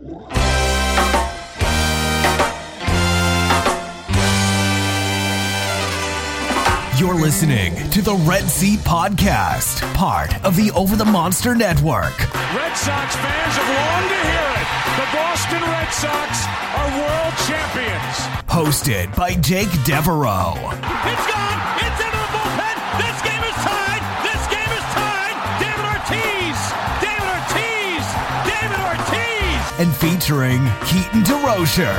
You're listening to the Red Seat Podcast, part of the Over the Monster Network. Red Sox fans have longed to hear it. The Boston Red Sox are world champions. Hosted by Jake Devereaux. It's gone. And featuring Keaton DeRocher.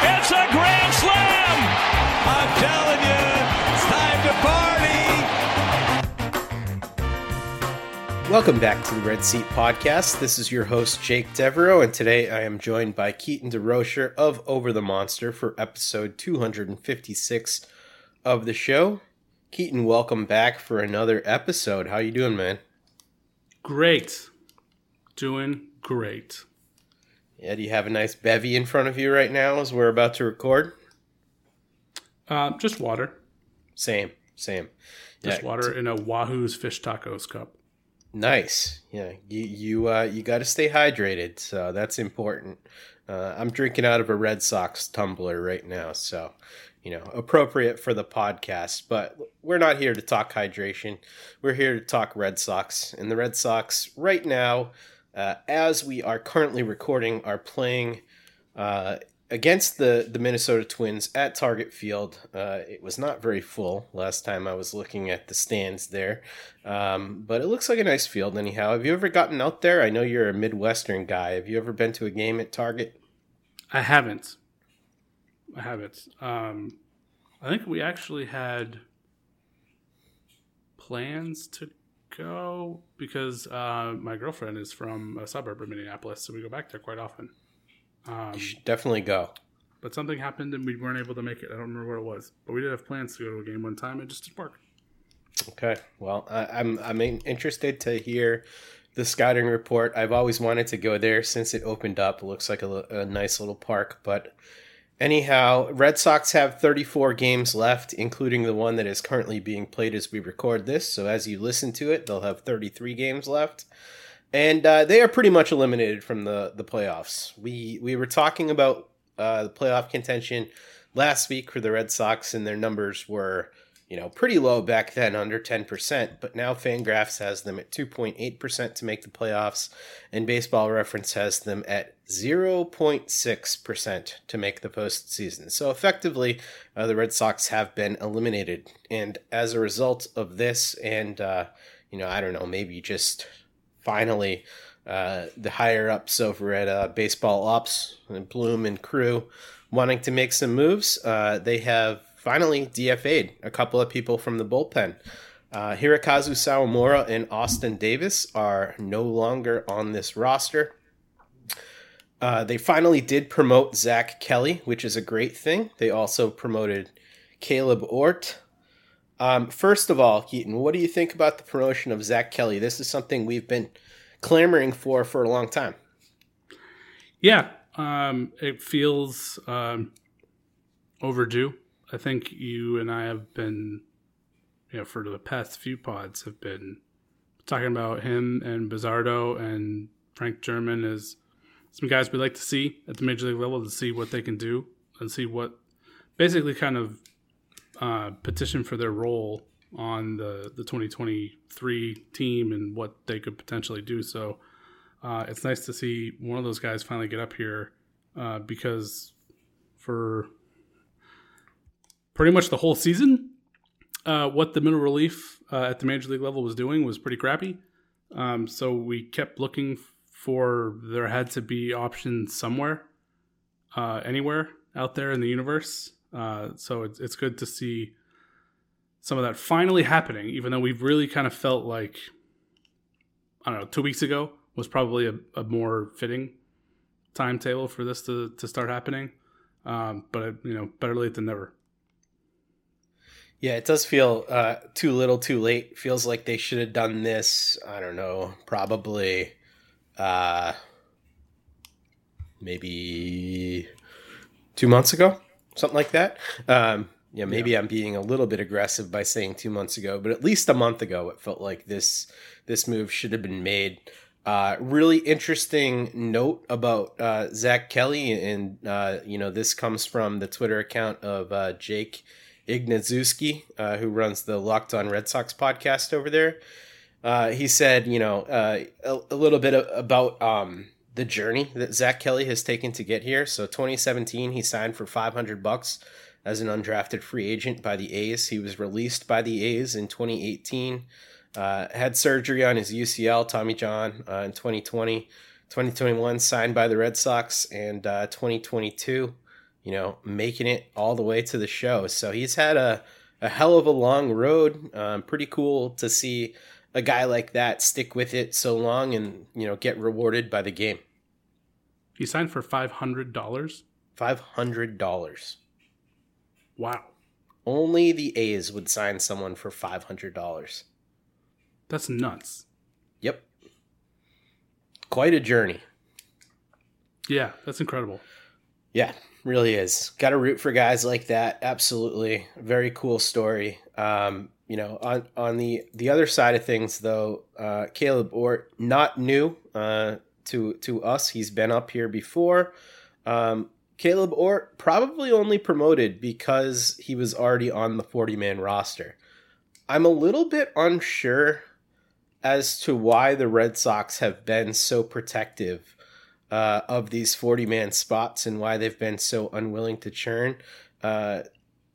It's a grand slam. I'm telling you, it's time to party. Welcome back to the Red Seat Podcast. This is your host, Jake Devereaux, and today I am joined by Keaton DeRocher of Over the Monster for episode 256 of the show. Keaton, welcome back for another episode. How you doing, man? Great. Doing great. Yeah, do you have a nice bevy in front of you right now as we're about to record? Uh, just water. Same, same. Just Yeah, water in a Wahoo's fish tacos cup. Nice. Yeah, you you uh, you got to stay hydrated, so that's important. Uh, I'm drinking out of a Red Sox tumbler right now, so you know, appropriate for the podcast. But we're not here to talk hydration. We're here to talk Red Sox, and the Red Sox right now, uh, as we are currently recording, are playing uh, against the the Minnesota Twins at Target Field. Uh, it was not very full last time I was looking at the stands there, um, but it looks like a nice field anyhow. Have you ever gotten out there? I know you're a Midwestern guy. Have you ever been to a game at Target? I haven't. I haven't. Um, I think we actually had plans to go because uh, my girlfriend is from a suburb of Minneapolis, so we go back there quite often. Um, You should definitely go. but something happened and we weren't able to make it. I don't remember what it was, but we did have plans to go to a game one time. It just didn't work. Okay. Well, I, I'm I'm interested to hear the scouting report. I've always wanted to go there since it opened up. It looks like a, a nice little park. But anyhow, Red Sox have 34 games left, including the one that is currently being played as we record this. So as you listen to it, they'll have 33 games left. And uh, they are pretty much eliminated from the, the playoffs. We we were talking about uh, the playoff contention last week for the Red Sox, and their numbers were you know, pretty low back then, under 10%, but now Fangraphs has them at 2.8% to make the playoffs, and Baseball Reference has them at 0.6% to make the postseason. So effectively, uh, the Red Sox have been eliminated. And as a result of this, and, uh, you know, I don't know, maybe just finally uh, the higher ups over at uh, Baseball Ops and Bloom and crew wanting to make some moves, uh, they have finally DFA'd a couple of people from the bullpen. Uh, Hirokazu Sawamura and Austin Davis are no longer on this roster. Uh, they finally did promote Zach Kelly, which is a great thing. They also promoted Caleb Ort. Um, first of all, Keaton, what do you think about the promotion of Zach Kelly? This is something we've been clamoring for for a long time. Yeah, um, it feels um, overdue. I think you and I have been, you know, for the past few pods have been talking about him and Bazardo and Frank German as some guys we like to see at the major league level to see what they can do and see what basically kind of uh, petition for their role on the, the 2023 team and what they could potentially do. So uh, it's nice to see one of those guys finally get up here uh, because for pretty much the whole season, uh, what the middle relief uh, at the major league level was doing was pretty crappy. Um, so we kept looking for there had to be options somewhere, uh, anywhere out there in the universe. Uh, so it's, it's good to see some of that finally happening, even though we've really kind of felt like, I don't know, two weeks ago was probably a, a more fitting timetable for this to, to start happening. Um, but, you know, better late than never. Yeah, it does feel uh, too little, too late. Feels like they should have done this. I don't know, probably, uh, maybe two months ago, something like that. Um, yeah, maybe yeah. I'm being a little bit aggressive by saying two months ago, but at least a month ago, it felt like this this move should have been made. Uh, really interesting note about uh, Zach Kelly, and uh, you know this comes from the Twitter account of uh, Jake Ignazewski, uh, who runs the Locked On Red Sox podcast over there. Uh, he said, you know, a, a, little bit about um, the journey that Zach Kelly has taken to get here. So 2017, he signed for 500 bucks as an undrafted free agent by the A's. He was released by the A's in 2018. Uh, had surgery on his UCL, Tommy John, uh, in 2020. 2021 signed by the Red Sox, and uh, 2022, you know, making it all the way to the show. So he's had a, a hell of a long road. Um, pretty cool to see a guy like that stick with it so long and, you know, get rewarded by the game. He signed for $500? $500. Wow. Only the A's would sign someone for $500. That's nuts. Yep. Quite a journey. Yeah, that's incredible. Yeah, really is. Got to root for guys like that. Absolutely. Very cool story. Um, you know, on on the the other side of things though, uh, Caleb Ort not new uh, to to us. He's been up here before. Um, Caleb Ort probably only promoted because he was already on the 40 man roster. I'm a little bit unsure as to why the Red Sox have been so protective uh, of these 40 man spots and why they've been so unwilling to churn uh,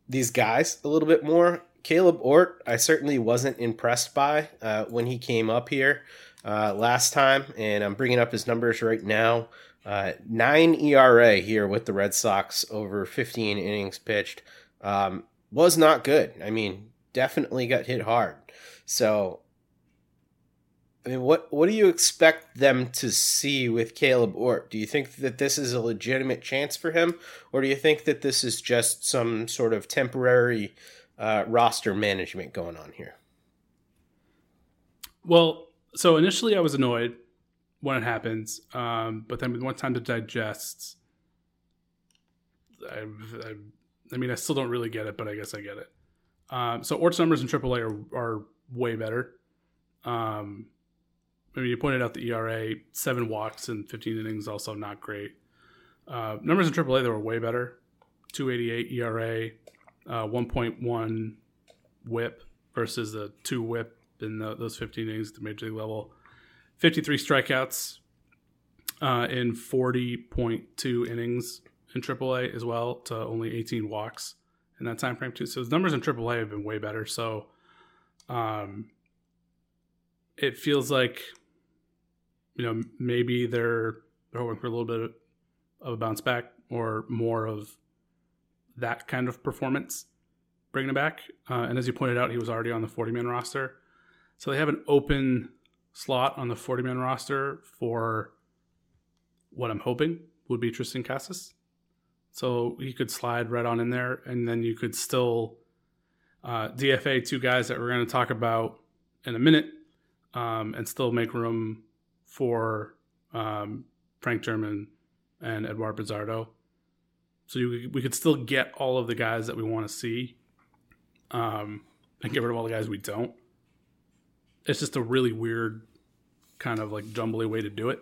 these guys a little bit more. Caleb Ort, I certainly wasn't impressed by uh, when he came up here uh, last time, and I'm bringing up his numbers right now. Uh, nine ERA here with the Red Sox over 15 innings pitched um, was not good. I mean, definitely got hit hard. So, I mean, what what do you expect them to see with Caleb Ort? Do you think that this is a legitimate chance for him, or do you think that this is just some sort of temporary uh, roster management going on here? Well, so initially I was annoyed when it happens. Um, but then with one time to digest, I, I, I, mean, I still don't really get it, but I guess I get it. Um, so Ort's numbers in AAA are, are way better. Um, I mean, you pointed out the ERA, seven walks and 15 innings, also not great. Uh, numbers in AAA, they were way better. 288 ERA, uh, 1.1 whip versus the two whip in the, those 15 innings at the major league level. 53 strikeouts uh, in 40.2 innings in AAA as well to only 18 walks in that time frame too. So his numbers in AAA have been way better. So um, it feels like you know maybe they're they're hoping for a little bit of a bounce back or more of that kind of performance bringing it back. Uh, and as you pointed out, he was already on the 40 man roster. So they have an open slot on the 40 man roster for what I'm hoping would be Triston Casas. So he could slide right on in there, and then you could still uh, DFA two guys that we're going to talk about in a minute, um, and still make room for um, Frank German and Eduard Bazardo. So you, we could still get all of the guys that we want to see, um, and get rid of all the guys we don't. It's just a really weird, kind of like jumbly way to do it,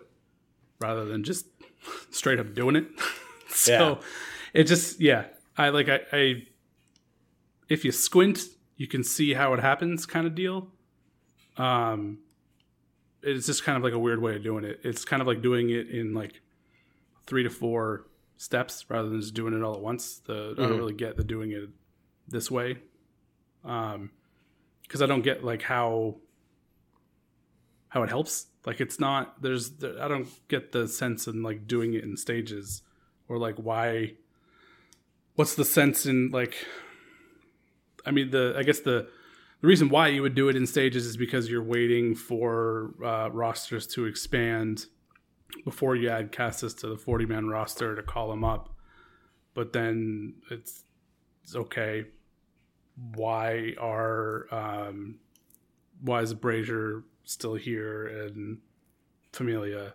rather than just straight up doing it. so Yeah. it just yeah, I like I, I if you squint, you can see how it happens, kind of deal. Um, it's just kind of like a weird way of doing it. It's kind of like doing it in like three to four steps rather than just doing it all at once. The I don't really get the doing it this way, um, because I don't get like how how it helps. Like it's not there's I don't get the sense in like doing it in stages or like why. What's the sense in like? I mean the I guess the the reason why you would do it in stages is because you're waiting for uh, rosters to expand before you add Casas to the 40 man roster to call him up. But then it's, it's okay. Why are um, why is Brasier still here and Familia?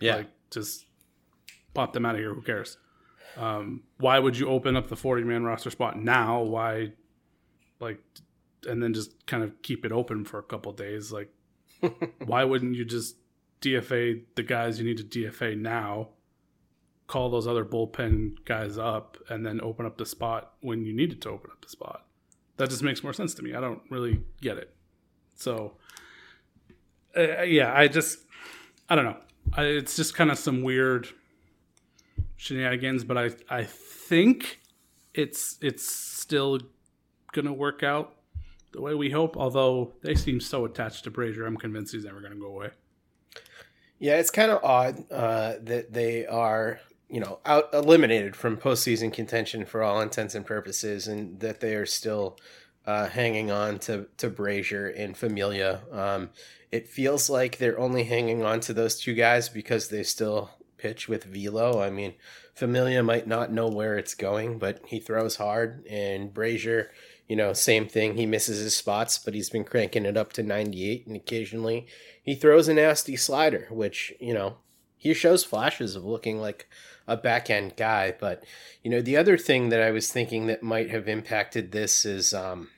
Yeah. Like just pop them out of here. Who cares? Um, why would you open up the 40 man roster spot now? Why, like, and then just kind of keep it open for a couple days? Like, why wouldn't you just DFA the guys you need to DFA now? Call those other bullpen guys up and then open up the spot when you needed to open up the spot. That just makes more sense to me. I don't really get it. So, uh, yeah, I just, I don't know. I, it's just kind of some weird shenanigans, but I I think it's it's still gonna work out the way we hope. Although they seem so attached to Brasier, I'm convinced he's never gonna go away. Yeah, it's kind of odd uh, that they are, you know, out eliminated from postseason contention for all intents and purposes, and that they are still uh, hanging on to to Brasier and Familia. Um, it feels like they're only hanging on to those two guys because they still pitch with velo. I mean, Familia might not know where it's going, but he throws hard, and Brasier. You know, same thing. He misses his spots, but he's been cranking it up to 98, and occasionally he throws a nasty slider, which, you know, he shows flashes of looking like a back end guy. But, you know, the other thing that I was thinking that might have impacted this is, um,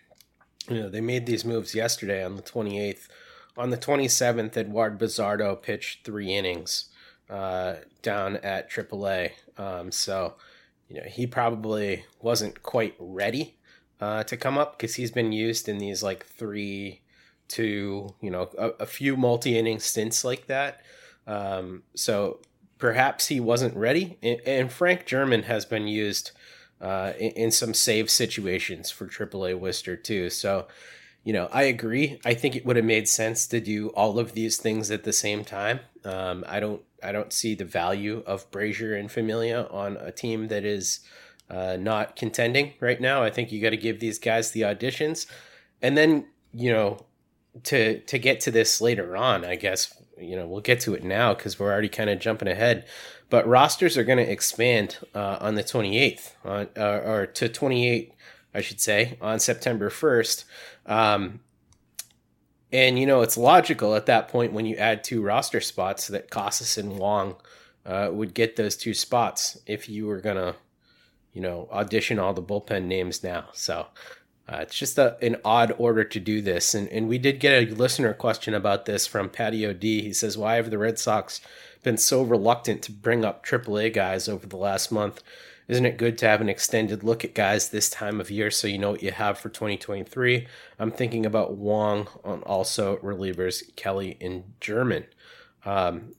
you know, they made these moves yesterday on the 28th. On the 27th, Eduard Bazardo pitched three innings uh, down at AAA. Um, so, you know, he probably wasn't quite ready uh, to come up because he's been used in these like three two, you know a, a few multi inning stints like that. Um, so perhaps he wasn't ready. And, and Frank German has been used uh, in, in some save situations for AAA Worcester too. So you know I agree. I think it would have made sense to do all of these things at the same time. Um, I don't I don't see the value of Brasier and Familia on a team that is uh, not contending right now. I think you got to give these guys the auditions, and then you know to to get to this later on. I guess you know we'll get to it now because we're already kind of jumping ahead. But rosters are going to expand uh, on the 28th, on, uh, or to 28, I should say, on September 1st. Um, and you know it's logical at that point when you add two roster spots that Casas and Wong uh, would get those two spots if you were gonna you know, audition all the bullpen names now. So uh, it's just a, an odd order to do this. And, and we did get a listener question about this from Patio D. He says, Why have the Red Sox been so reluctant to bring up AAA guys over the last month? Isn't it good to have an extended look at guys this time of year so you know what you have for 2023? I'm thinking about Wong on also relievers Kelly and German. Um,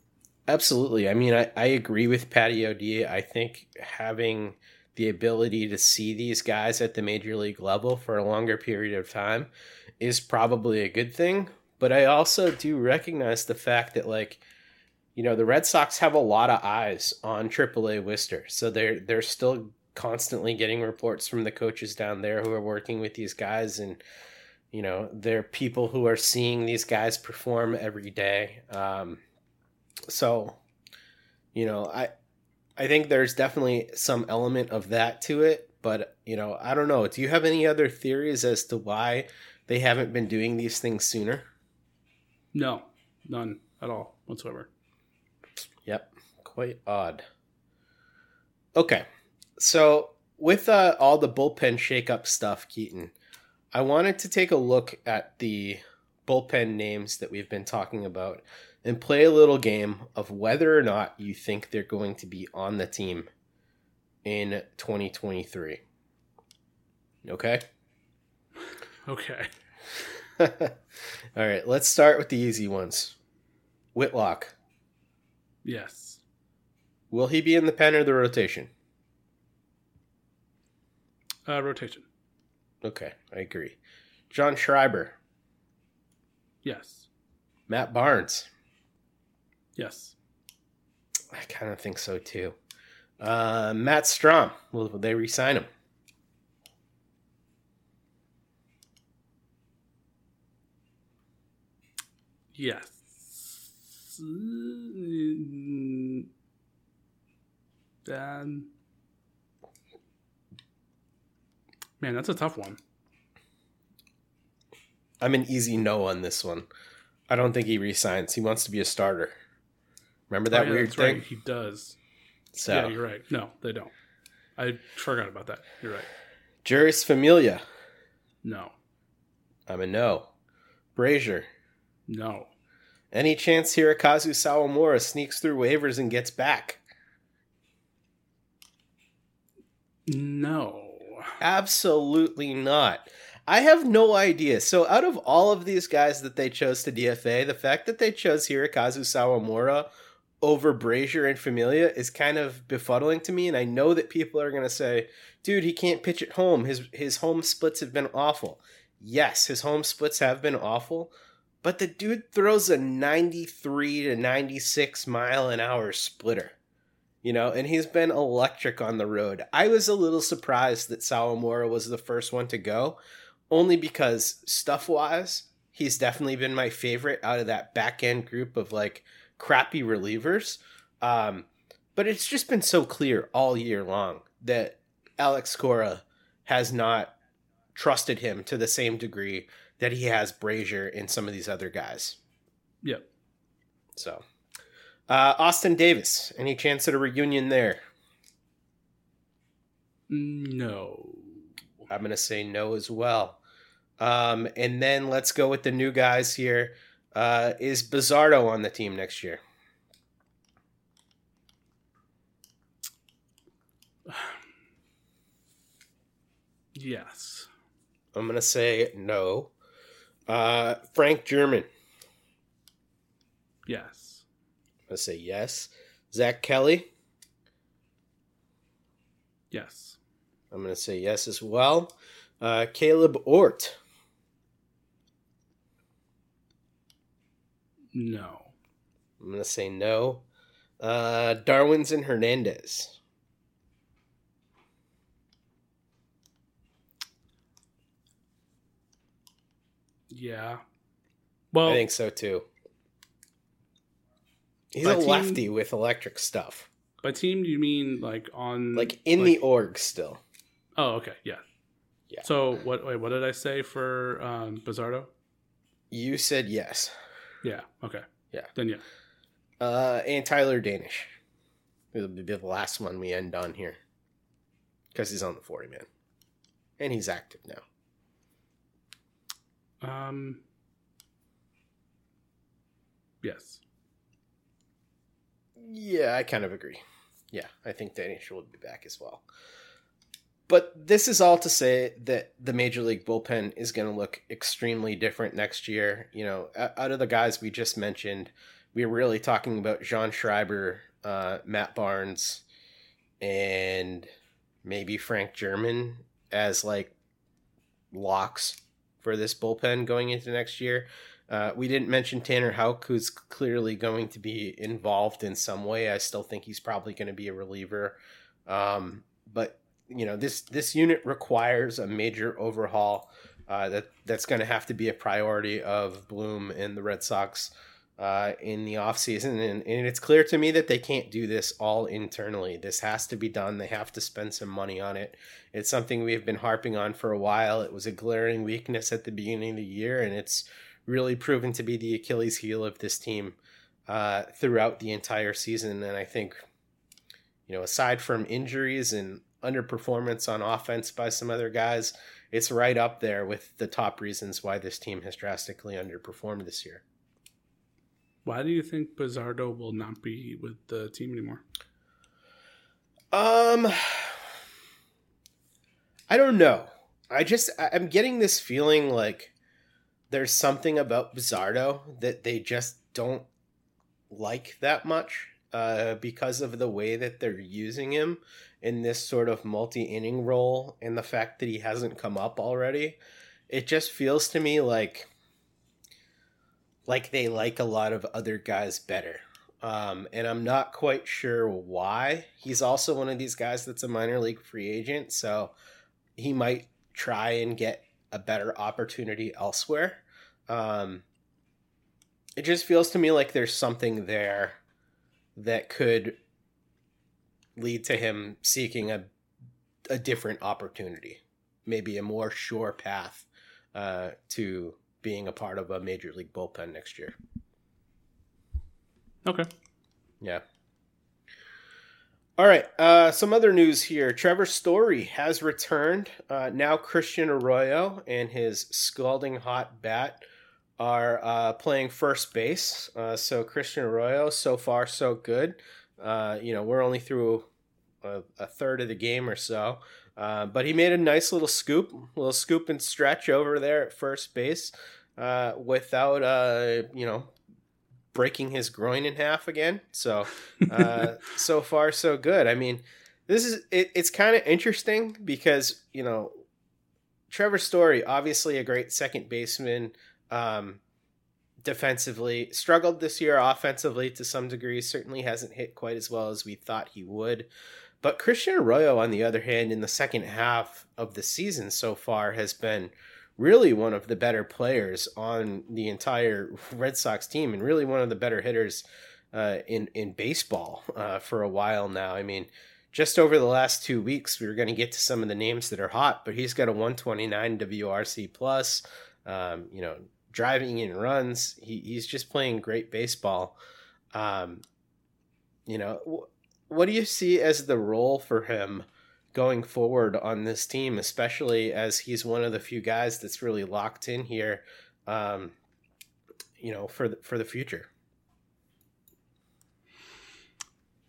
absolutely. I mean, I, I agree with Patio D. I think having the ability to see these guys at the major league level for a longer period of time is probably a good thing. But I also do recognize the fact that, like, you know, the Red Sox have a lot of eyes on AAA Worcester, so they're they're still constantly getting reports from the coaches down there who are working with these guys, and you know, they're people who are seeing these guys perform every day. Um, so, you know, I I think there's definitely some element of that to it, but you know, I don't know. Do you have any other theories as to why they haven't been doing these things sooner? No, none at all whatsoever. Yep, quite odd. Okay. So with uh, all the bullpen shakeup stuff, Keaton, I wanted to take a look at the bullpen names that we've been talking about and play a little game of whether or not you think they're going to be on the team in 2023. Okay? Okay. All right, let's start with the easy ones. Whitlock. Yes. Will he be in the pen or the rotation? Uh, rotation. Okay, I agree. John Schreiber. Yes. Matt Barnes. Yes. I kind of think so too. Uh, Matt Strahm. Will, will they re-sign him? Yes. Um, man, that's a tough one. I'm an easy no on this one. I don't think he resigns. He wants to be a starter. Remember that Oh, yeah, weird thing? Right. He does. So, Yeah, you're right. No, they don't. I forgot about that. You're right. Jeurys Familia. No. I'm a no. Brasier. No. Any chance Hirokazu Sawamura sneaks through waivers and gets back? No. Absolutely not. I have no idea. So, out of all of these guys that they chose to DFA, the fact that they chose Hirokazu Sawamura over Brasier and Familia is kind of befuddling to me. And I know that people are going to say, dude, he can't pitch at home. His, his home splits have been awful. Yes, his home splits have been awful, but the dude throws a 93 to 96 mile an hour splitter you know, and he's been electric on the road. I was a little surprised that Sawamura was the first one to go, only because stuff wise, he's definitely been my favorite out of that back end group of like crappy relievers. Um, but it's just been so clear all year long that Alex Cora has not trusted him to the same degree that he has Brasier and some of these other guys. Yep. So, uh, Austin Davis, any chance at a reunion there? No. I'm going to say no as well. Um, and then let's go with the new guys here. Uh, is Bazardo on the team next year? Yes. I'm going to say no. Uh, Frank German. Yes. I'm going to say yes. Zach Kelly. Yes. I'm going to say yes as well. Uh, Caleb Ort. No. I'm going to say no. Uh, Darwinzon Hernandez. Yeah. Well, I think so too. He's a team- lefty with electric stuff. by team, do you mean like on Like in the org still. Oh, okay, yeah. Yeah. So what? Wait, what did I say for um, Bazardo? You said yes. Yeah. Okay. Yeah. Then yeah. Uh, and Tyler Danish. It'll be the last one we end on here. Because he's on the 40 man. And he's active now. Um. Yes. Yeah, I kind of agree. Yeah, I think Danish will be back as well. But this is all to say that the Major League bullpen is going to look extremely different next year. You know, out of the guys we just mentioned, we're really talking about John Schreiber, uh, Matt Barnes, and maybe Frank German as like locks for this bullpen going into next year. Uh, we didn't mention Tanner Houck, who's clearly going to be involved in some way. I still think he's probably going to be a reliever. Um, but you know, this this unit requires a major overhaul. Uh, that that's going to have to be a priority of Bloom and the Red Sox uh, in the offseason. And, and it's clear to me that they can't do this all internally. This has to be done. They have to spend some money on it. It's something we've been harping on for a while. It was a glaring weakness at the beginning of the year, and it's really proven to be the Achilles heel of this team uh, throughout the entire season. And I think, you know, aside from injuries and underperformance on offense by some other guys, it's right up there with the top reasons why this team has drastically underperformed this year. Why do you think Bazardo will not be with the team anymore? Um, I don't know. I just I'm getting this feeling like there's something about Bazardo that they just don't like that much uh, because of the way that they're using him in this sort of multi-inning role and the fact that he hasn't come up already. It just feels to me like like they like a lot of other guys better. Um, and I'm not quite sure why. He's also one of these guys that's a minor league free agent, so he might try and get a better opportunity elsewhere. Um, it just feels to me like there's something there that could lead to him seeking a a different opportunity, maybe a more sure path uh, to being a part of a major league bullpen next year. Okay. Yeah. All right. Uh, some other news here. Trevor Story has returned. Uh, now Christian Arroyo and his scalding hot bat are uh, playing first base. Uh, so Christian Arroyo, so far so good. Uh, you know, we're only through a, a third of the game or so. Uh, but he made a nice little scoop, little scoop and stretch over there at first base uh, without, uh, you know, breaking his groin in half again. So, uh, so far so good. I mean, this is it, it's kind of interesting because you know, Trevor Story, obviously a great second baseman. Um, defensively struggled this year offensively to some degree certainly hasn't hit quite as well as we thought he would. But christian arroyo on the other hand in the second half of the season so far has been really one of the better players on the entire red sox team and really one of the better hitters uh, in in baseball uh, for a while now. I mean just over the last two weeks we were going to get to some of the names that are hot but he's got a 129 wrc plus um, you know driving in runs. He, he's just playing great baseball. Um, you know, what do you see as the role for him going forward on this team, especially as he's one of the few guys that's really locked in here, um, you know, for the, for the future?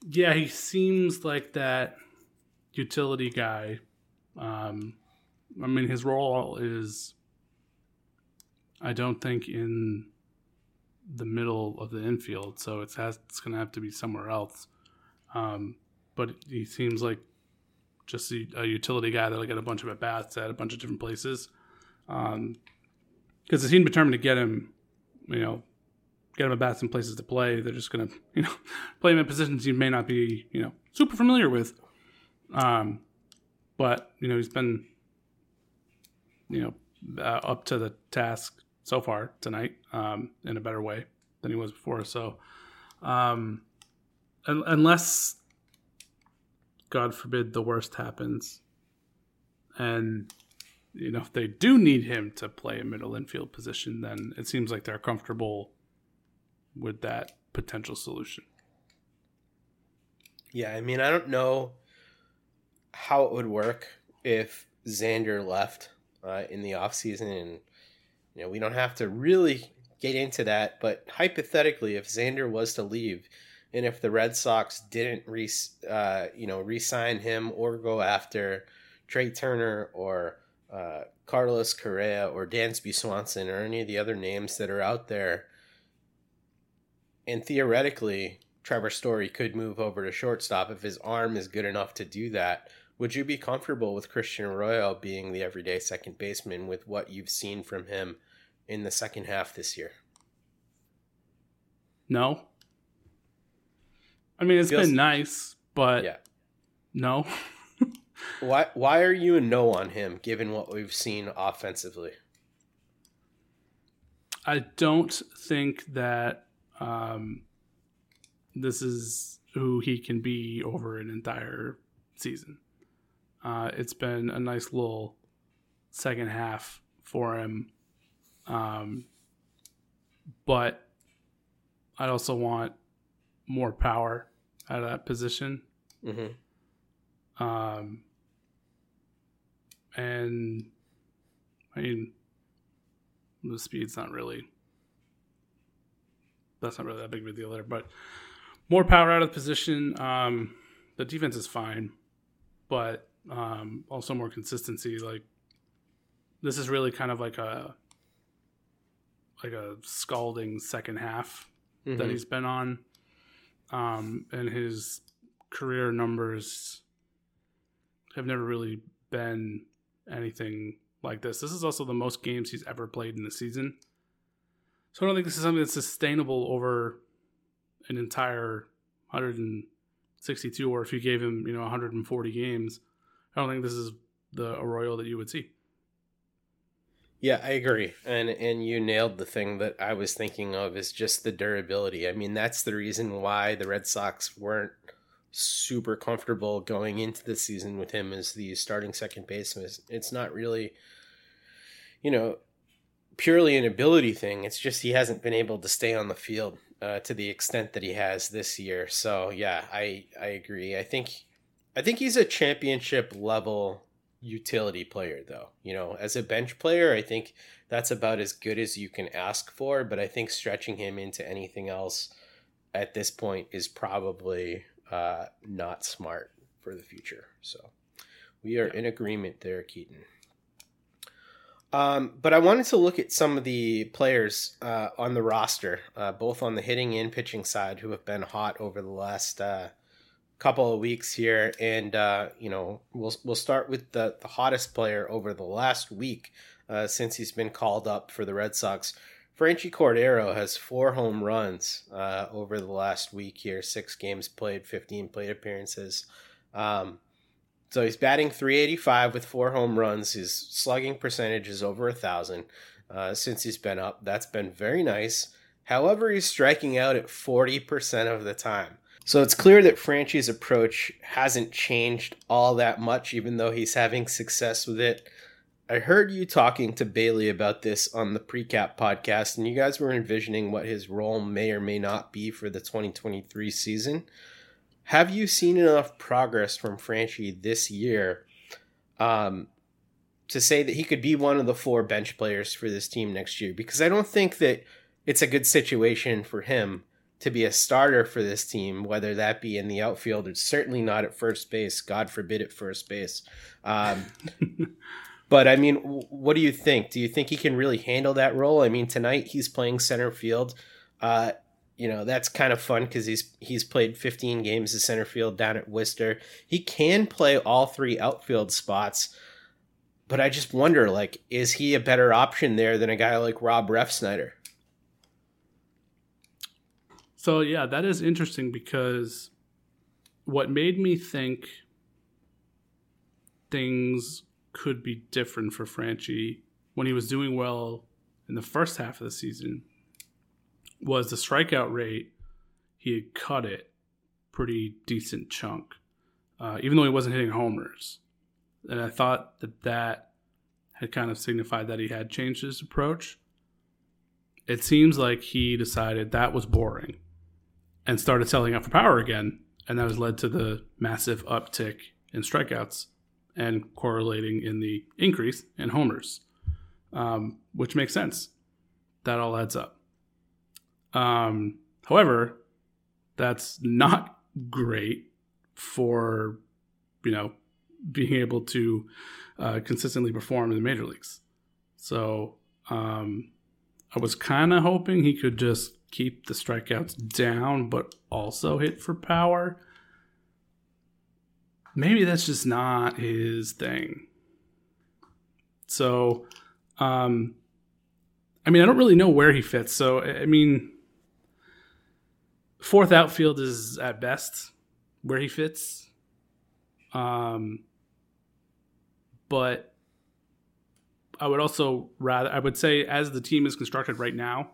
Yeah, he seems like that utility guy. Um, I mean, his role is I don't think in the middle of the infield, so it's has it's going to have to be somewhere else. Um, but he seems like just a, a utility guy that'll get a bunch of at bats at a bunch of different places. Because um, the team determined to get him, you know, get him at bats in places to play. They're just going to, you know, play him in positions he may not be, you know, super familiar with. Um, but you know, he's been, you know, uh, up to the task so far tonight um, in a better way than he was before. So, um, unless God forbid the worst happens, and you know if they do need him to play a middle infield position, then it seems like they're comfortable with that potential solution. Yeah, I mean, I don't know how it would work if Xander left uh, in the offseason and you know, we don't have to really get into that, but hypothetically, if Xander was to leave, and if the Red Sox didn't re, uh, you know, re-sign him or go after Trey Turner or uh, Carlos Correa or Dansby Swanson or any of the other names that are out there, and theoretically, Trevor Story could move over to shortstop if his arm is good enough to do that. Would you be comfortable with Christian Arroyo being the everyday second baseman with what you've seen from him in the second half this year? No. I mean, it's Feels, been nice, but yeah. no. why why are you a no on him given what we've seen offensively? I don't think that um, this is who he can be over an entire season. Uh, it's been a nice little second half for him um, but I'd also want more power out of that position. Mm-hmm. Um, and I mean, the speed's not really that's not really that big of a deal there, but more power out of the position. Um, the defense is fine, but um, also more consistency. Like this is really kind of like a like a scalding second half Mm-hmm. that he's been on, um, and his career numbers have never really been anything like this. This is also the most games he's ever played in the season. So I don't think this is something that's sustainable over an entire 162, or if you gave him, you know, 140 games. I don't think this is the Arroyo that you would see. Yeah, I agree. And and you nailed the thing that I was thinking of is just the durability. I mean, that's the reason why the Red Sox weren't super comfortable going into the season with him as the starting second baseman. It's not really you know, purely an ability thing. It's just he hasn't been able to stay on the field uh, to the extent that he has this year. So, yeah, I I agree. I think I think he's a championship level utility player though. You know as a bench player i think that's about as good as you can ask for but i think stretching him into anything else at this point is probably uh, not smart for the future. So we are in agreement there keaton. Um, but i wanted to look at some of the players uh, on the roster uh, both on the hitting and pitching side who have been hot over the last uh, couple of weeks here, and uh, you know we'll we'll start with the the hottest player over the last week uh, since he's been called up for the Red Sox. Franchy Cordero has four home runs uh, over the last week here, six games played, 15 plate appearances. Um, so he's batting 385 with four home runs. His slugging percentage is over a thousand uh, since he's been up. That's been very nice. However, he's striking out at 40% of the time. So it's clear that Franchy's approach hasn't changed all that much, even though he's having success with it. I heard you talking to Bailey about this on the Precap podcast, and you guys were envisioning what his role may or may not be for the 2023 season. Have you seen enough progress from Franchi this year um, to say that he could be one of the four bench players for this team next year? Because I don't think that it's a good situation for him to be a starter for this team, whether that be in the outfield or certainly not at first base. God forbid at first base. Um, but I mean, what do you think? Do you think he can really handle that role? I mean, tonight he's playing center field. Uh, you know that's kind of fun because he's he's played 15 games of center field down at Worcester. He can play all three outfield spots, but I just wonder, like, is he a better option there than a guy like Rob Refsnyder? So yeah, that is interesting because what made me think things could be different for Franchy when he was doing well in the first half of the season was the strikeout rate. He had cut it pretty decent chunk, uh, even though he wasn't hitting homers. And I thought that that had kind of signified that he had changed his approach. It seems like he decided that was boring and started selling out for power again. And that has led to the massive uptick in strikeouts and correlating in the increase in homers, um, which makes sense. That all adds up. Um, however, that's not great for, you know, being able to uh, consistently perform in the major leagues. So um, I was kind of hoping he could just keep the strikeouts down, but also hit for power. Maybe that's just not his thing. So, um, I mean, I don't really know where he fits. So, I mean, fourth outfield is at best where he fits. Um, but I would also rather, I would say, as the team is constructed right now,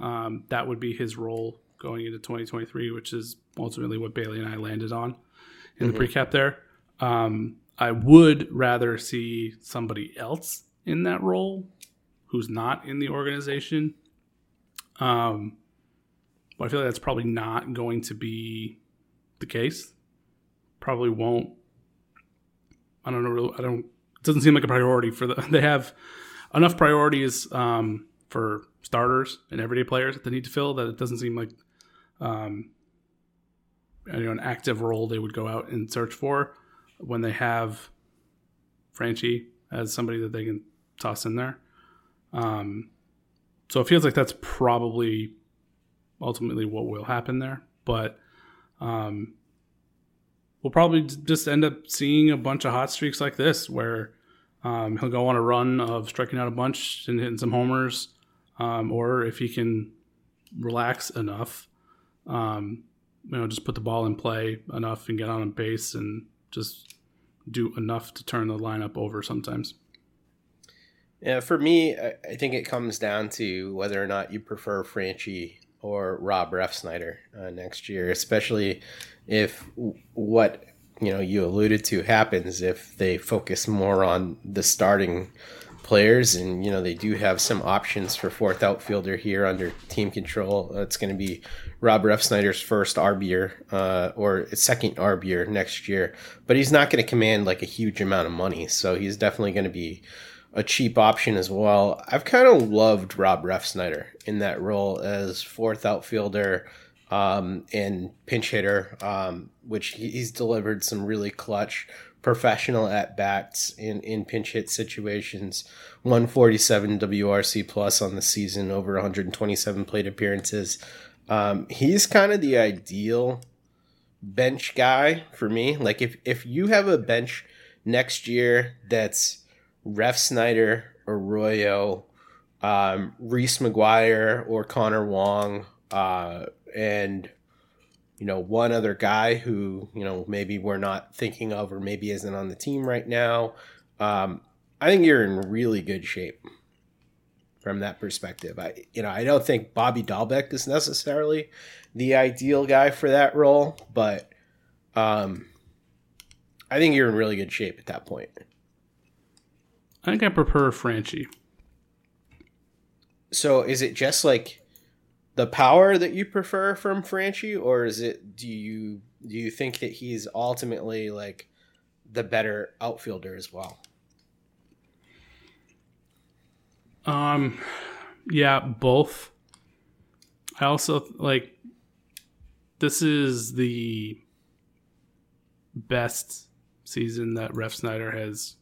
um, that would be his role going into 2023, which is ultimately what Bailey and I landed on in Mm-hmm. the precap there. Um, I would rather see somebody else in that role who's not in the organization. Um, but I feel like that's probably not going to be the case. probably won't. I don't know. Really, I don't. It doesn't seem like a priority for the. They have enough priorities um, for starters and everyday players that they need to fill that it doesn't seem like um, you know an active role they would go out and search for when they have Franchy as somebody that they can toss in there. Um, so it feels like that's probably ultimately what will happen there, but um, we'll probably just end up seeing a bunch of hot streaks like this where um, he'll go on a run of striking out a bunch and hitting some homers, um, or if he can relax enough, um, you know, just put the ball in play enough and get on base and just do enough to turn the lineup over sometimes. Yeah, for me, I think it comes down to whether or not you prefer Franchy or Rob Refsnyder uh, next year, especially if what you know you alluded to happens if they focus more on the starting players and you know they do have some options for fourth outfielder here under team control. It's going to be rob refsnyder's first arb uh, or second arb next year. But he's not going to command like a huge amount of money so he's definitely going to be a cheap option as well. I've kind of loved rob refsnyder in that role as fourth outfielder um, and pinch hitter, um, which he's delivered some really clutch professional at bats in, in pinch hit situations. 147 WRC plus on the season, over 127 plate appearances. Um, he's kind of the ideal bench guy for me. Like if if you have a bench next year that's Refsnyder, Arroyo, um, Reese McGuire, or Connor Wong, uh, and you know one other guy who you know maybe we're not thinking of or maybe isn't on the team right now. Um, i think you're in really good shape from that perspective. I you know i don't think bobby dalbec is necessarily the ideal guy for that role but um, i think you're in really good shape at that point. I think i prefer franchy. So is it just like the power that you prefer from Franchy, or is it do you do you think that he's ultimately like the better outfielder as well? Um, yeah, both. I also like this is the best season that Refsnyder has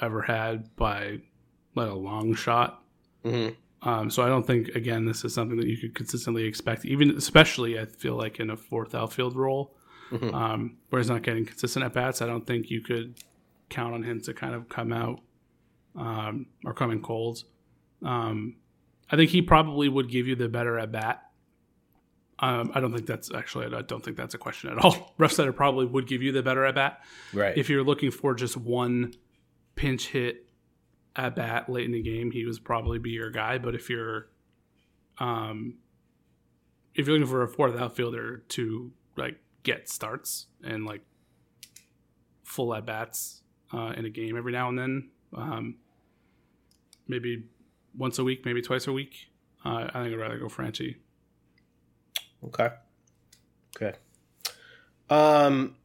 ever had by like a long shot. Mm-hmm. Um, so I don't think again this is something that you could consistently expect, even especially I feel like in a fourth outfield role, mm-hmm. um, where he's not getting consistent at bats. I don't think you could count on him to kind of come out um, or come in cold. Um, I think he probably would give you the better at bat. Um, I don't think that's actually. I don't think that's a question at all. Refsnyder probably would give you the better at bat. Right. If you're looking for just one pinch hit at bat late in the game, he was probably be your guy. But if you're, um, if you're looking for a fourth outfielder to like get starts and like full at bats uh, in a game every now and then, um, maybe once a week, maybe twice a week, uh, I think I'd rather go Franchy. Okay. Okay. Um,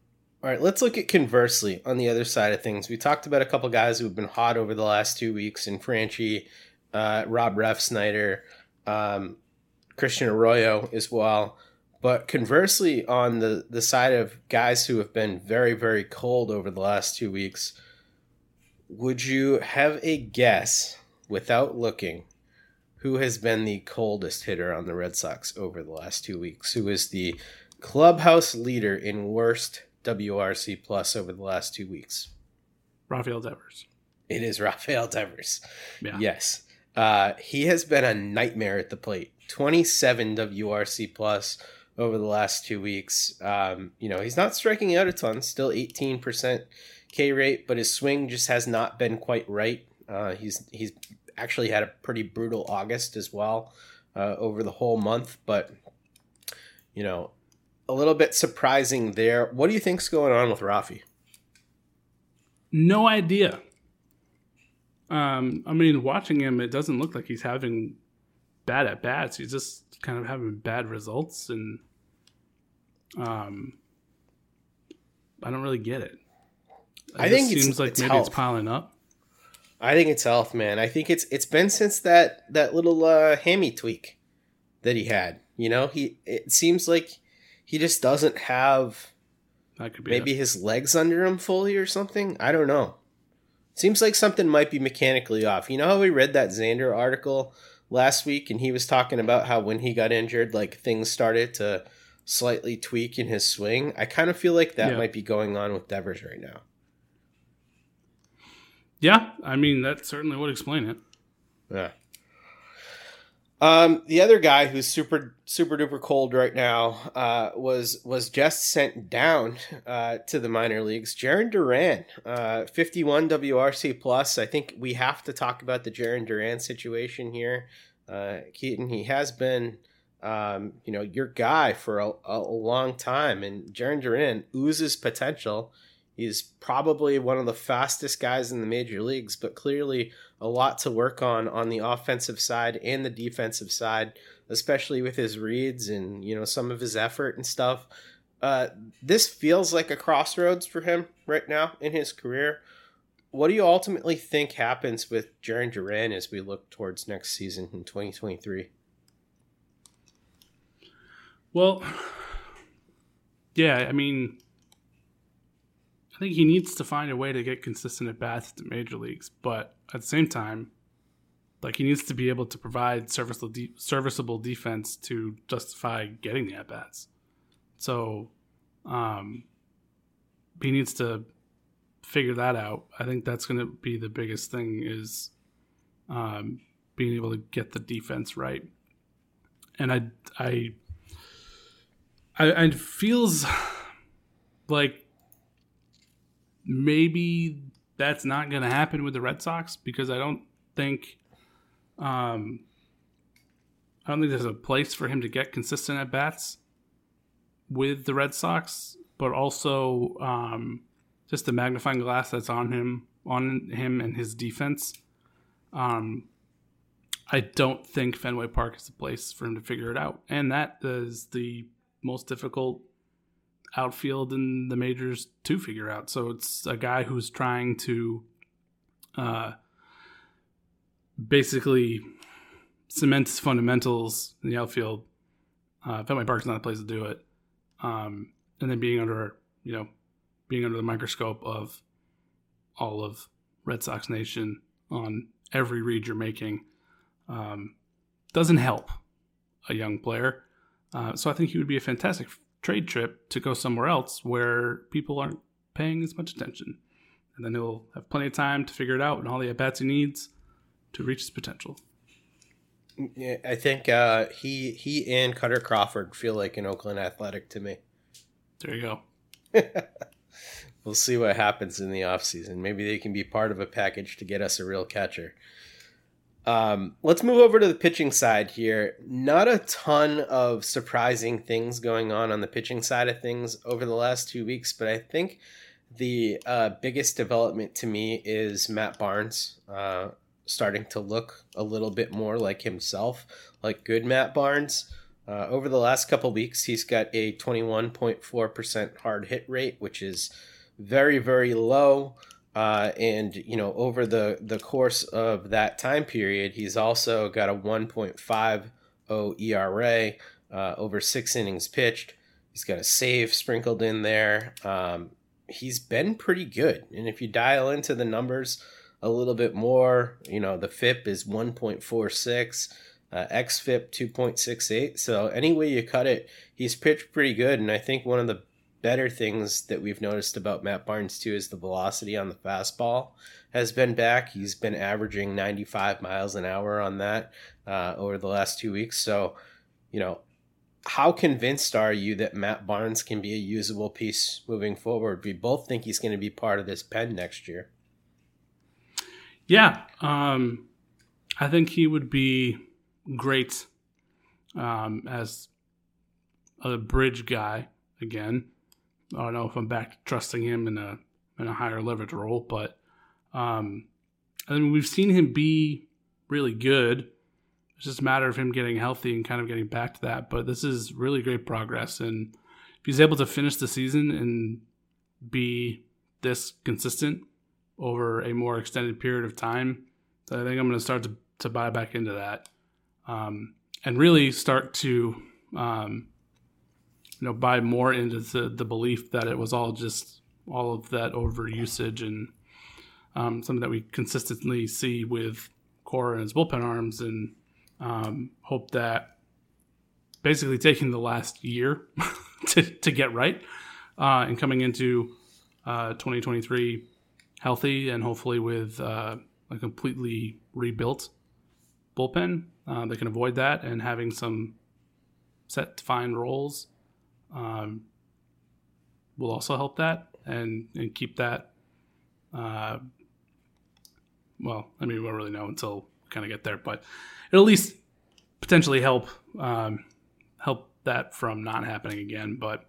all right, let's look at conversely on the other side of things. We talked about a couple guys who have been hot over the last two weeks in Franchy, uh, Rob Refsnyder, um, Christian Arroyo as well. But conversely, on the, the side of guys who have been very, very cold over the last two weeks, would you have a guess without looking who has been the coldest hitter on the Red Sox over the last two weeks? Who is the clubhouse leader in worst WRC plus over the last two weeks? Rafael Devers. It is Rafael Devers. Yeah. Yes. Uh, he has been a nightmare at the plate. 27 WRC plus over the last two weeks. Um, you know, he's not striking out a ton, still 18% K rate, but his swing just has not been quite right. Uh, he's he's actually had a pretty brutal August as well uh, over the whole month, but you know, a little bit surprising there. What do you think's going on with Rafi? No idea. Um, I mean, watching him, it doesn't look like he's having bad at bats. He's just kind of having bad results, and um, I don't really get it. it I think it seems like it's maybe health. it's piling up. I think it's health, man. I think it's it's been since that that little uh, hammy tweak that he had. You know, he it seems like he just doesn't have That could be maybe it. his legs under him fully or something. I don't know. Seems like something might be mechanically off. You know how we read that Xander article last week and he was talking about how when he got injured, like things started to slightly tweak in his swing. I kind of feel like that Yeah. might be going on with Devers right now. Yeah, I mean that certainly would explain it. Yeah. Um, the other guy who's super super duper cold right now uh, was was just sent down uh, to the minor leagues. Jarren Duran, uh, fifty one WRC plus. I think we have to talk about the Jarren Duran situation here. Uh, Keaton, he has been, um, you know, your guy for a, a long time, and Jarren Duran oozes potential. He's probably one of the fastest guys in the major leagues, but clearly a lot to work on on the offensive side and the defensive side, especially with his reads and you know some of his effort and stuff. Uh, this feels like a crossroads for him right now in his career. What do you ultimately think happens with Jarren Duran as we look towards next season in 2023? Well, yeah, I mean, think he needs to find a way to get consistent at bats at the major leagues, but at the same time, like he needs to be able to provide serviceable de- serviceable defense to justify getting the at bats. So, um, he needs to figure that out. I think that's going to be the biggest thing is um, being able to get the defense right. And I, I, I, it feels like maybe that's not going to happen with the Red Sox because I don't think, um, I don't think there's a place for him to get consistent at bats with the Red Sox, but also um, just the magnifying glass that's on him, on him and his defense. Um, I don't think Fenway Park is the place for him to figure it out, and that is the most difficult outfield in the majors to figure out. So it's a guy who's trying to uh, basically cement his fundamentals in the outfield. Uh, Fenway Park's not a place to do it. Um, and then being under, you know, being under the microscope of all of Red Sox Nation on every read you're making um, doesn't help a young player. Uh, so I think he would be a fantastic trade trip to go somewhere else where people aren't paying as much attention. And then he'll have plenty of time to figure it out and all the at bats he needs to reach his potential. Yeah, I think uh, he he and Kutter Crawford feel like an Oakland Athletic to me. There you go. We'll see what happens in the offseason. Maybe they can be part of a package to get us a real catcher. Um, let's move over to the pitching side here. Not a ton of surprising things going on on the pitching side of things over the last two weeks, but I think the uh, biggest development to me is Matt Barnes uh, starting to look a little bit more like himself, like good Matt Barnes. Uh, over the last couple weeks, he's got a 21.4% hard hit rate, which is very, very low. Uh, and you know, over the the course of that time period, he's also got a 1.50 ERA uh, over six innings pitched. He's got a save sprinkled in there. Um, he's been pretty good, and if you dial into the numbers a little bit more, you know, the FIP is 1.46. Uh, XFIP 2.68. So any way you cut it, he's pitched pretty good. And I think one of the better things that we've noticed about Matt Barnes too is the velocity on the fastball has been back. He's been averaging 95 miles an hour on that uh, over the last two weeks. So, you know, how convinced are you that Matt Barnes can be a usable piece moving forward? We both think he's going to be part of this pen next year. Yeah, um, I think he would be great um, as a bridge guy again. I don't know if I'm back to trusting him in a in a higher leverage role, but um, I mean we've seen him be really good. It's just a matter of him getting healthy and kind of getting back to that. But this is really great progress, and if he's able to finish the season and be this consistent over a more extended period of time, I think I'm going to start to, to buy back into that um, and really start to um, you know buy more into the, the belief that it was all just all of that over usage and um, something that we consistently see with Cora and his bullpen arms and um, hope that basically taking the last year to, to get right uh, and coming into uh, 2023 healthy and hopefully with uh, a completely rebuilt bullpen uh, that can avoid that and having some set defined roles um, will also help that and, and keep that. Uh, well, I mean, we won't really know until we kind of get there, but it'll at least potentially help um, help that from not happening again. But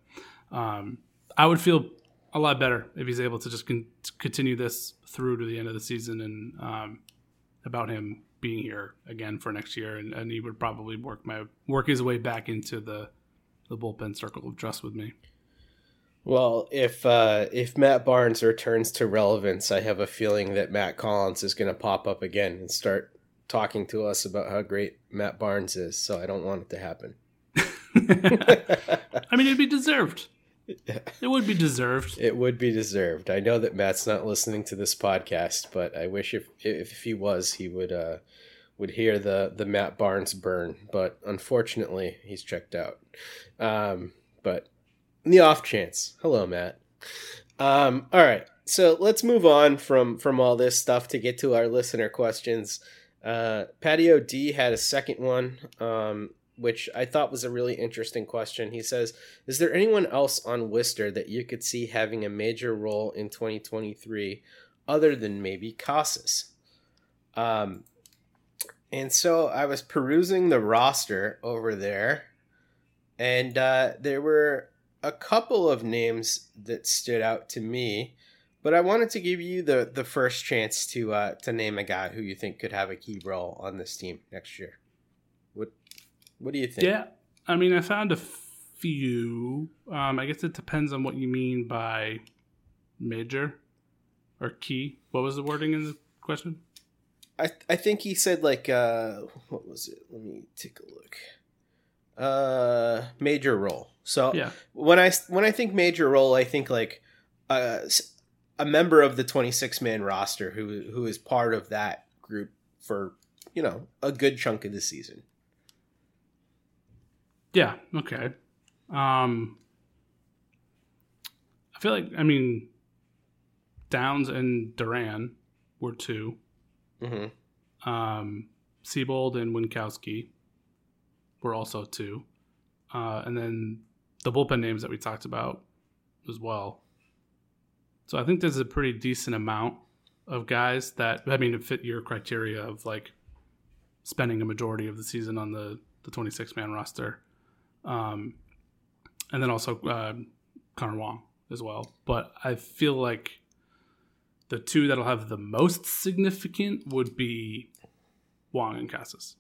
um, I would feel a lot better if he's able to just con- continue this through to the end of the season and um, about him being here again for next year, and, and he would probably work my work his way back into the the bullpen circle of trust with me. Well, if uh, if Matt Barnes returns to relevance, I have a feeling that Matt Collins is going to pop up again and start talking to us about how great Matt Barnes is. So I don't want it to happen. I mean, it'd be deserved. It would be deserved. It would be deserved. I know that Matt's not listening to this podcast, but I wish if if he was, he would uh, would hear the the Matt Barnes burn. But unfortunately, he's checked out. Um, but the off chance, hello, Matt. Um, all right, so let's move on from from all this stuff to get to our listener questions. Uh, Patio D had a second one. Um, which I thought was a really interesting question. He says, Is there anyone else on Worcester that you could see having a major role in 2023 other than maybe Casas? Um, and so I was perusing the roster over there, and uh, there were a couple of names that stood out to me. But I wanted to give you the, the first chance to uh, to name a guy who you think could have a key role on this team next year. What what do you think? Yeah, I mean, I found a few. Um, I guess it depends on what you mean by major or key. What was the wording in the question? I I think he said like uh, what was it? Let me take a look. Uh, major role. So yeah. when I when I think major role, I think like uh, a member of the 26 man roster who who is part of that group for you know a good chunk of the season. Yeah. Okay. Um, I feel like I mean, Downs and Duran were 2 Mm-hmm. Um, Seabold and Winckowski were also two, uh, and then the bullpen names that we talked about as well. So I think there's a pretty decent amount of guys that I mean fit your criteria of like spending a majority of the season on the the 26 man roster um, and then also uh, Connor Wong as well. But I feel like the two that'll have the most significant would be Wong and Casas.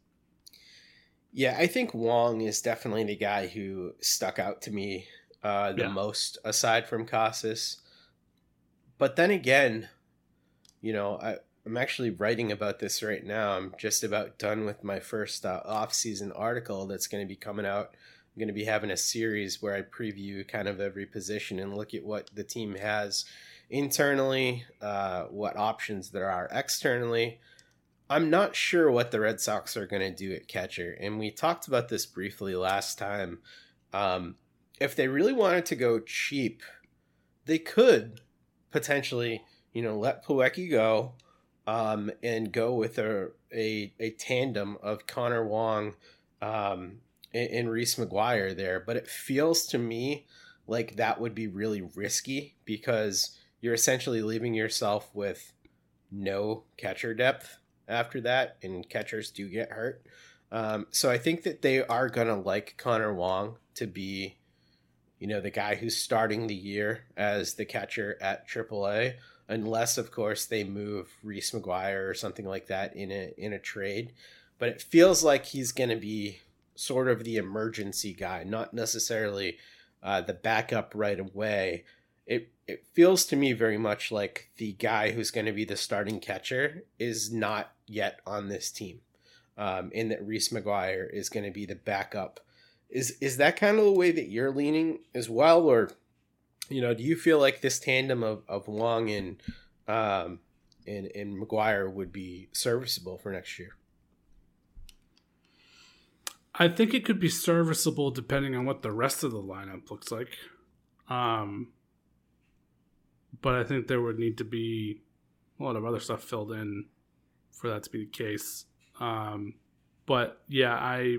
Yeah, I think Wong is definitely the guy who stuck out to me uh, the yeah. most, aside from Casas. But then again, you know, I, I'm actually writing about this right now. I'm just about done with my first uh, off-season article that's going to be coming out I'm going to be having a series where I preview kind of every position and look at what the team has internally, uh, what options there are externally. I'm not sure what the Red Sox are going to do at catcher, and we talked about this briefly last time. Um, if they really wanted to go cheap, they could potentially, you know, let Plawecki go um, and go with a, a, a tandem of Connor Wong um, in, in Reese McGuire there, but it feels to me like that would be really risky because you're essentially leaving yourself with no catcher depth after that, and catchers do get hurt. Um, so I think that they are gonna like Connor Wong to be, you know, the guy who's starting the year as the catcher at AAA, unless of course they move Reese McGuire or something like that in a in a trade. But it feels like he's gonna be sort of the emergency guy, not necessarily uh, the backup right away. It it feels to me very much like the guy who's going to be the starting catcher is not yet on this team. Um, and that Reese McGuire is going to be the backup. Is is that kind of the way that you're leaning as well, or you know, do you feel like this tandem of, of Wong and um, and and McGuire would be serviceable for next year? I think it could be serviceable depending on what the rest of the lineup looks like. Um, but I think there would need to be a lot of other stuff filled in for that to be the case. Um, but yeah, I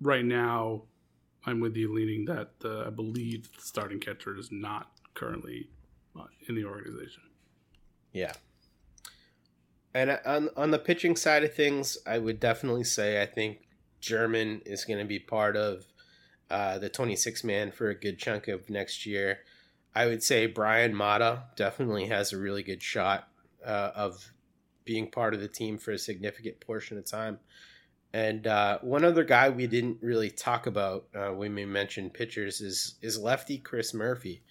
right now I'm with you leaning that the, I believe the starting catcher is not currently uh, in the organization. Yeah. And on on the pitching side of things, I would definitely say I think German is going to be part of uh, the 26 man for a good chunk of next year. I would say Bryan Mata definitely has a really good shot uh, of being part of the team for a significant portion of time. And uh, one other guy we didn't really talk about uh, when we mentioned pitchers is is lefty Chris Murphy.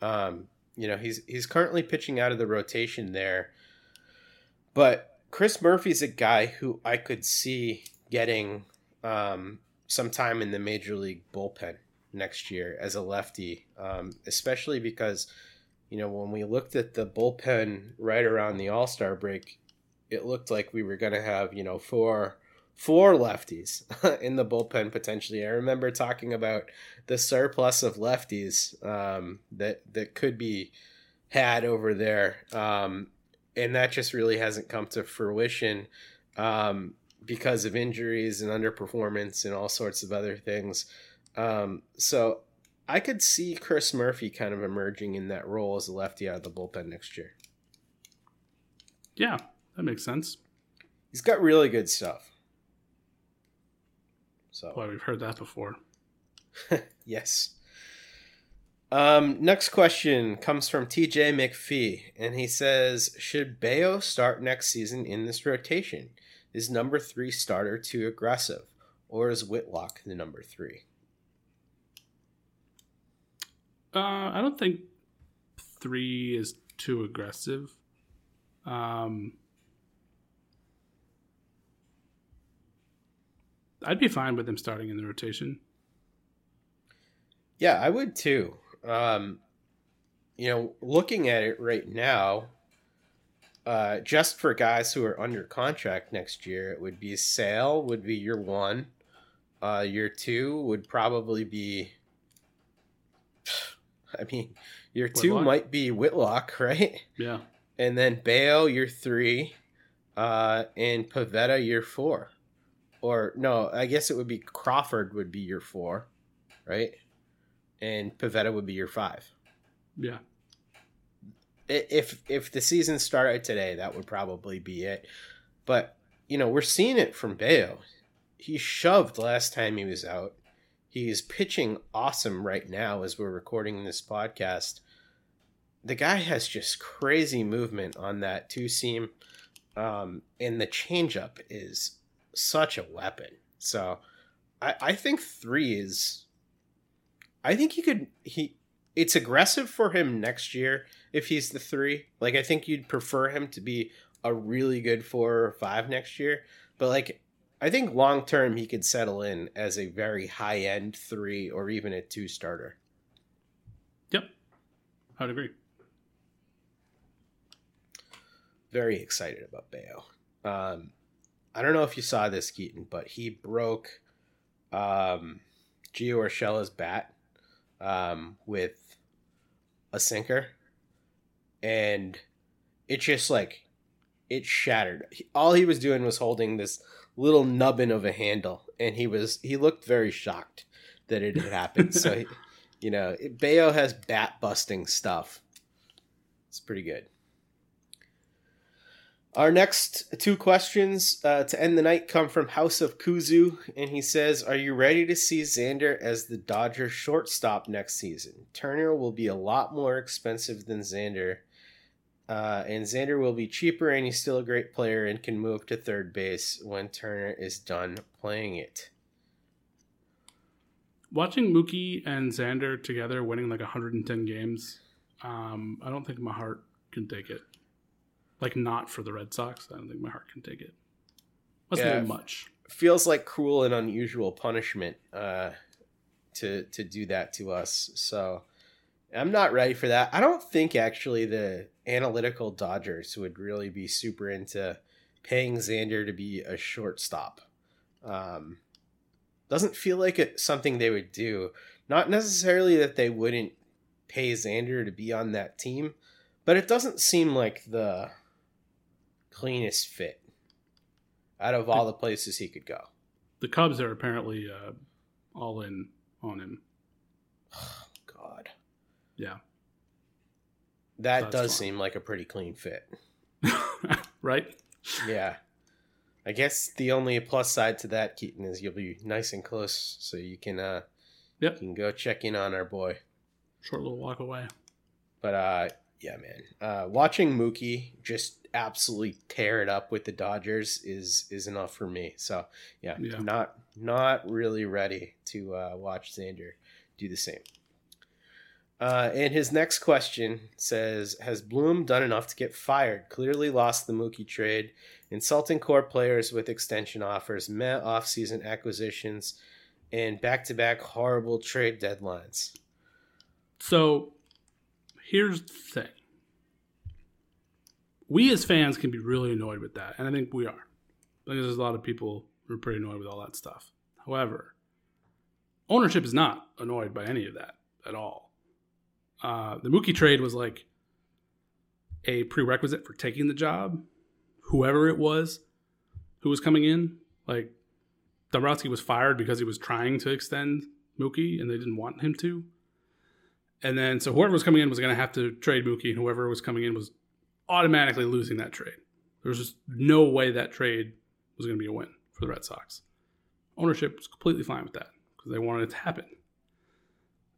Um, you know he's he's currently pitching out of the rotation there, but Chris Murphy's a guy who I could see getting um, some time in the major league bullpen next year as a lefty, um, especially because you know when we looked at the bullpen right around the All Star break, it looked like we were going to have you know four four lefties in the bullpen potentially. I remember talking about the surplus of lefties um, that that could be had over there, um, and that just really hasn't come to fruition um, because of injuries and underperformance and all sorts of other things. Um, so I could see Chris Murphy kind of emerging in that role as a lefty out of the bullpen next year. Yeah, that makes sense. He's got really good stuff. So well, we've heard that before. yes. Um, next question comes from TJ McPhee, and he says, "Should Bello start next season in this rotation? Is number three starter too aggressive, or is Whitlock the number three? Uh, I don't think three is too aggressive. Um, I'd be fine with him starting in the rotation. Yeah, I would too. Um, you know, looking at it right now, uh, just for guys who are under contract next year, it would be Sale would be your one. Uh, year two would probably be. I mean, Whitlock. two might be Whitlock, right? Yeah. And then Bello year three, uh, and Pivetta year four or no, I guess it would be Crawford would be your four, right? And Pivetta would be your five. Yeah. If if the season started today, that would probably be it. But you know, we're seeing it from Bello. He shoved last time he was out. He's pitching awesome right now as we're recording this podcast. The guy has just crazy movement on that two seam, um, and the changeup is such a weapon. So I, I think three is I think he could he it's aggressive for him next year if he's the three. Like I think you'd prefer him to be a really good four or five next year. But like I think long term he could settle in as a very high end three or even a two starter. Yep. I'd agree. Very excited about Bello. Um, I don't know if you saw this, Keaton, but he broke um, Gio Urshela's bat um, with a sinker, and it just like it shattered. All he was doing was holding this little nubbin of a handle, and he was he looked very shocked that it had happened. so, he, you know, Bello has bat busting stuff. It's pretty good. Our next two questions uh, to end the night come from House of Kuzu, and he says, "Are you ready to see Xander as the Dodgers shortstop next season? Turner will be a lot more expensive than Xander, uh, and Xander will be cheaper, and he's still a great player and can move to third base when Turner is done playing it." watching Mookie and Xander together winning like 110 games, um, I don't think my heart can take it. Like not for the Red Sox, I don't think my heart can take it. That's Yeah. much. feels like cruel and unusual punishment uh, to to do that to us. So I'm not ready for that. I don't think actually the analytical Dodgers would really be super into paying Xander to be a shortstop. Um, doesn't feel like it's something they would do. Not necessarily that they wouldn't pay Xander to be on that team, but it doesn't seem like the cleanest fit out of all the places he could go. The Cubs are apparently uh, all in on him. Yeah. That That's does fine. seem like a pretty clean fit. right? Yeah. I guess the only plus side to that, Keaton, is you'll be nice and close, so you can uh Yep. you can go check in on our boy. Short little walk away. But uh yeah, man. Uh watching Mookie just absolutely tear it up with the Dodgers is is enough for me. So yeah, Yeah. not not really ready to uh watch Xander do the same. Uh, and his next question says, "Has Bloom done enough to get fired? Clearly lost the Mookie trade, insulting core players with extension offers, meh offseason acquisitions, and back-to-back horrible trade deadlines." So here's the thing. We as fans can be really annoyed with that, and I think we are. I think there's a lot of people who are pretty annoyed with all that stuff. However, ownership is not annoyed by any of that at all. Uh, the Mookie trade was like a prerequisite for taking the job. Whoever it was who was coming in, like Dombrowski was fired because he was trying to extend Mookie and they didn't want him to. And then, so whoever was coming in was going to have to trade Mookie, and whoever was coming in was automatically losing that trade. There was just no way that trade was going to be a win for the Red Sox. Ownership was completely fine with that because they wanted it to happen.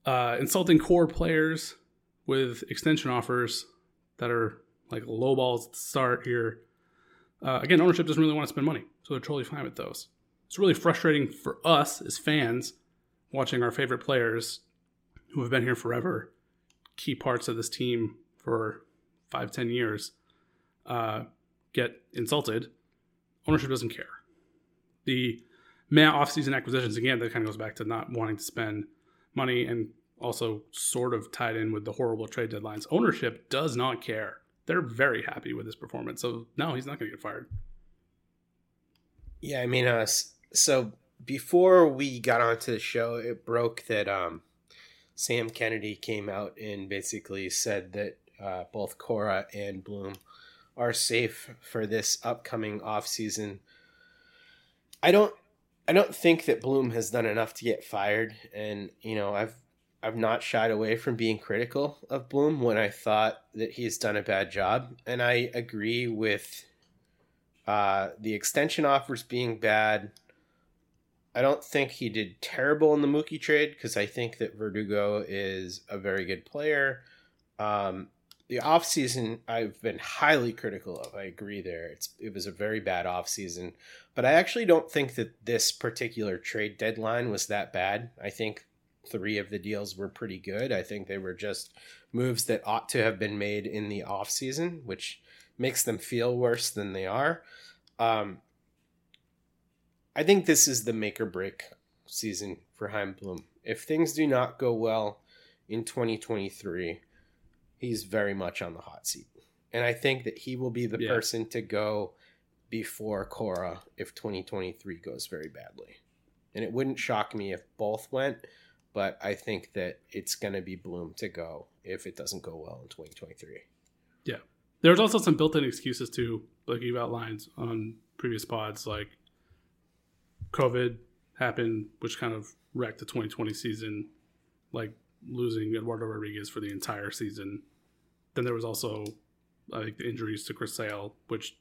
Uh, insulting core players with extension offers that are like low balls at the start here. Uh, again, ownership doesn't really want to spend money, so they're totally fine with those. It's really frustrating for us as fans watching our favorite players who have been here forever, key parts of this team for five, ten years, uh, get insulted. Ownership doesn't care. The man offseason acquisitions again that kind of goes back to not wanting to spend money and also sort of tied in with the horrible trade deadlines. Ownership does not care. They're very happy with his performance. So no, he's not going to get fired. Yeah, I mean, uh, so before we got onto the show, it broke that um, Sam Kennedy came out and basically said that uh, both Cora and Bloom are safe for this upcoming off season. I don't, I don't think that Bloom has done enough to get fired, and you know, I've, I've not shied away from being critical of Bloom when I thought that he's done a bad job, and I agree with uh, the extension offers being bad. I don't think he did terrible in the Mookie trade because I think that Verdugo is a very good player. Um, the offseason I've been highly critical of. I agree there. It's it was a very bad offseason. But I actually don't think that this particular trade deadline was that bad. I think three of the deals were pretty good. I think they were just moves that ought to have been made in the offseason, which makes them feel worse than they are. Um, I think this is the make or break season for Chaim Bloom. If things do not go well in 2023, he's very much on the hot seat. And I think that he will be the Yeah. person to go before Cora if 2023 goes very badly. And it wouldn't shock me if both went, but I think that it's going to be Bloom to go if it doesn't go well in 2023. Yeah. There's also some built-in excuses too, like you've outlined on previous pods, like COVID happened, which kind of wrecked the 2020 season, like losing Eduardo Rodriguez for the entire season. Then there was also, think, the injuries to Chris Sale, which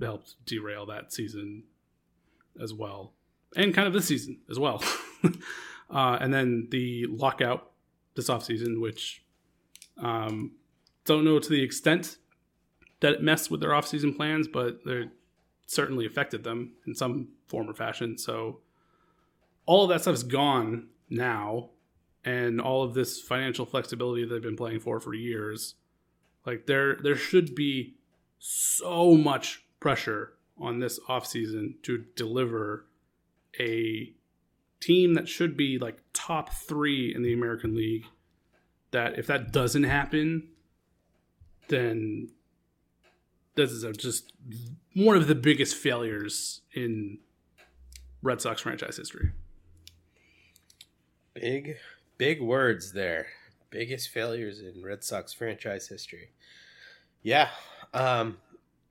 helped derail that season as well, and kind of this season as well. uh, and then the lockout this offseason, which um, don't know to the extent that it messed with their offseason plans, but it certainly affected them in some form or fashion. So all of that stuff is gone now and all of this financial flexibility they've been playing for for years, like there there should be so much pressure on this offseason to deliver a team that should be like top 3 in the American League that if that doesn't happen then this is just one of the biggest failures in Red Sox franchise history. Big, big words there. Biggest failures in Red Sox franchise history. Yeah, um,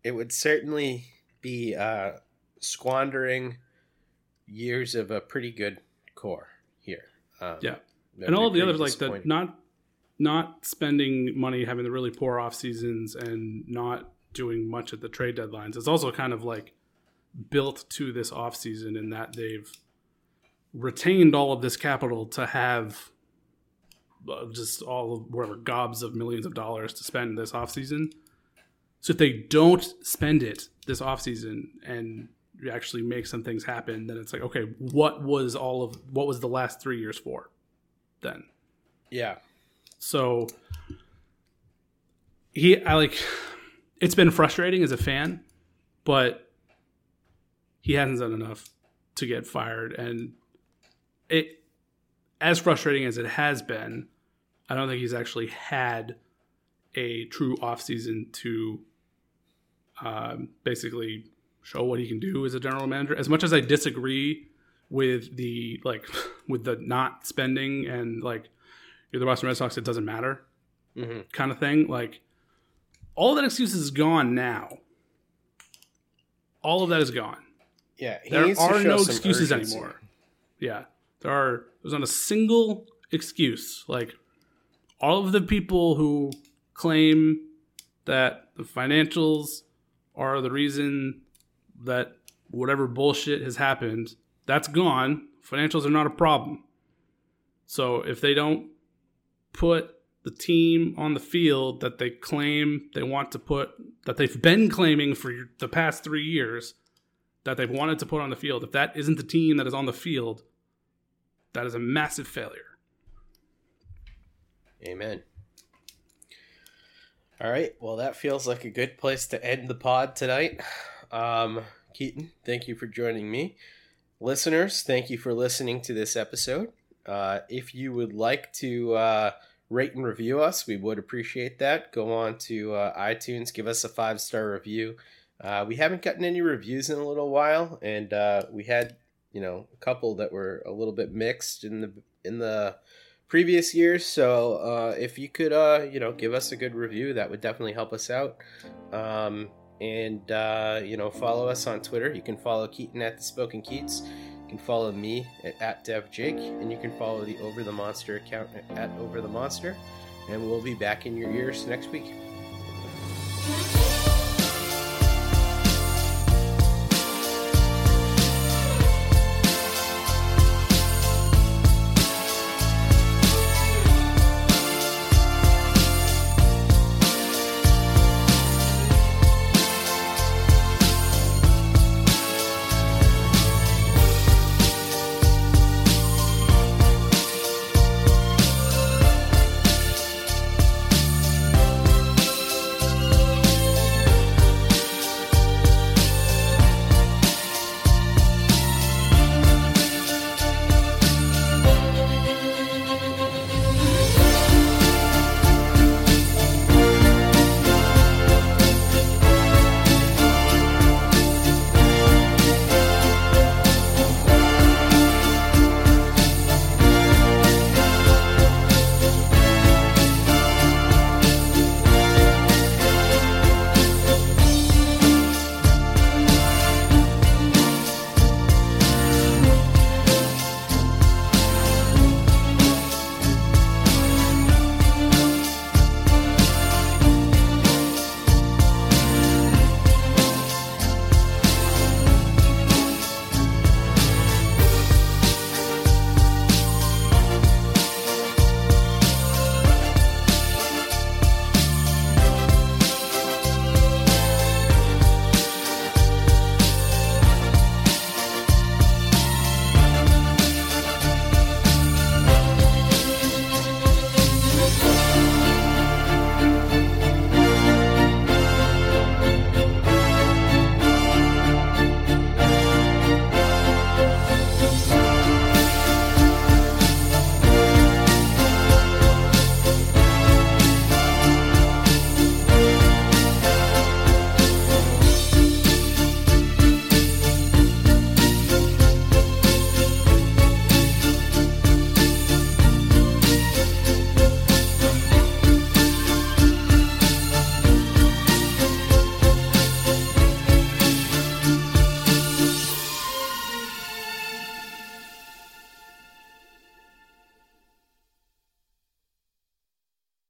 it would certainly be uh, squandering years of a pretty good core here. Um, yeah, and all of the others like the not not spending money, having the really poor off seasons, and not doing much at the trade deadlines. It's also kind of like built to this off season in that they've retained all of this capital to have just all of whatever gobs of millions of dollars to spend this offseason. So if they don't spend it this offseason and actually make some things happen, then it's like, okay, what was all of what was the last three years for then? Yeah. So he I like it's been frustrating as a fan, but he hasn't done enough to get fired and it as frustrating as it has been, I don't think he's actually had a true offseason to um, basically show what he can do as a general manager. As much as I disagree with the like with the not spending and like you're the Boston Red Sox, it doesn't matter mm-hmm. kind of thing. Like all that excuse is gone now. All of that is gone. Yeah, there are no excuses urgency. anymore. Yeah, there are. There's not a single excuse. Like all of the people who claim that the financials are the reason that whatever bullshit has happened, that's gone. Financials are not a problem. So if they don't put the team on the field that they claim they want to put, that they've been claiming for the past three years, that they've wanted to put on the field, if that isn't the team that is on the field, that is a massive failure. Amen. All right. Well, that feels like a good place to end the pod tonight. Um, Keaton, thank you for joining me. Listeners, thank you for listening to this episode. Uh, if you would like to uh, rate and review us, we would appreciate that. Go on to uh, iTunes, give us a five star review. Uh, we haven't gotten any reviews in a little while, and uh, we had you know a couple that were a little bit mixed in the in the previous years. So uh, if you could, uh, you know, give us a good review, that would definitely help us out. Um, and uh, you know, follow us on Twitter. You can follow Keaton at the Spoken Keats. You can follow me at, at Dev Jake, and you can follow the Over the Monster account at Over the Monster. And we'll be back in your ears next week.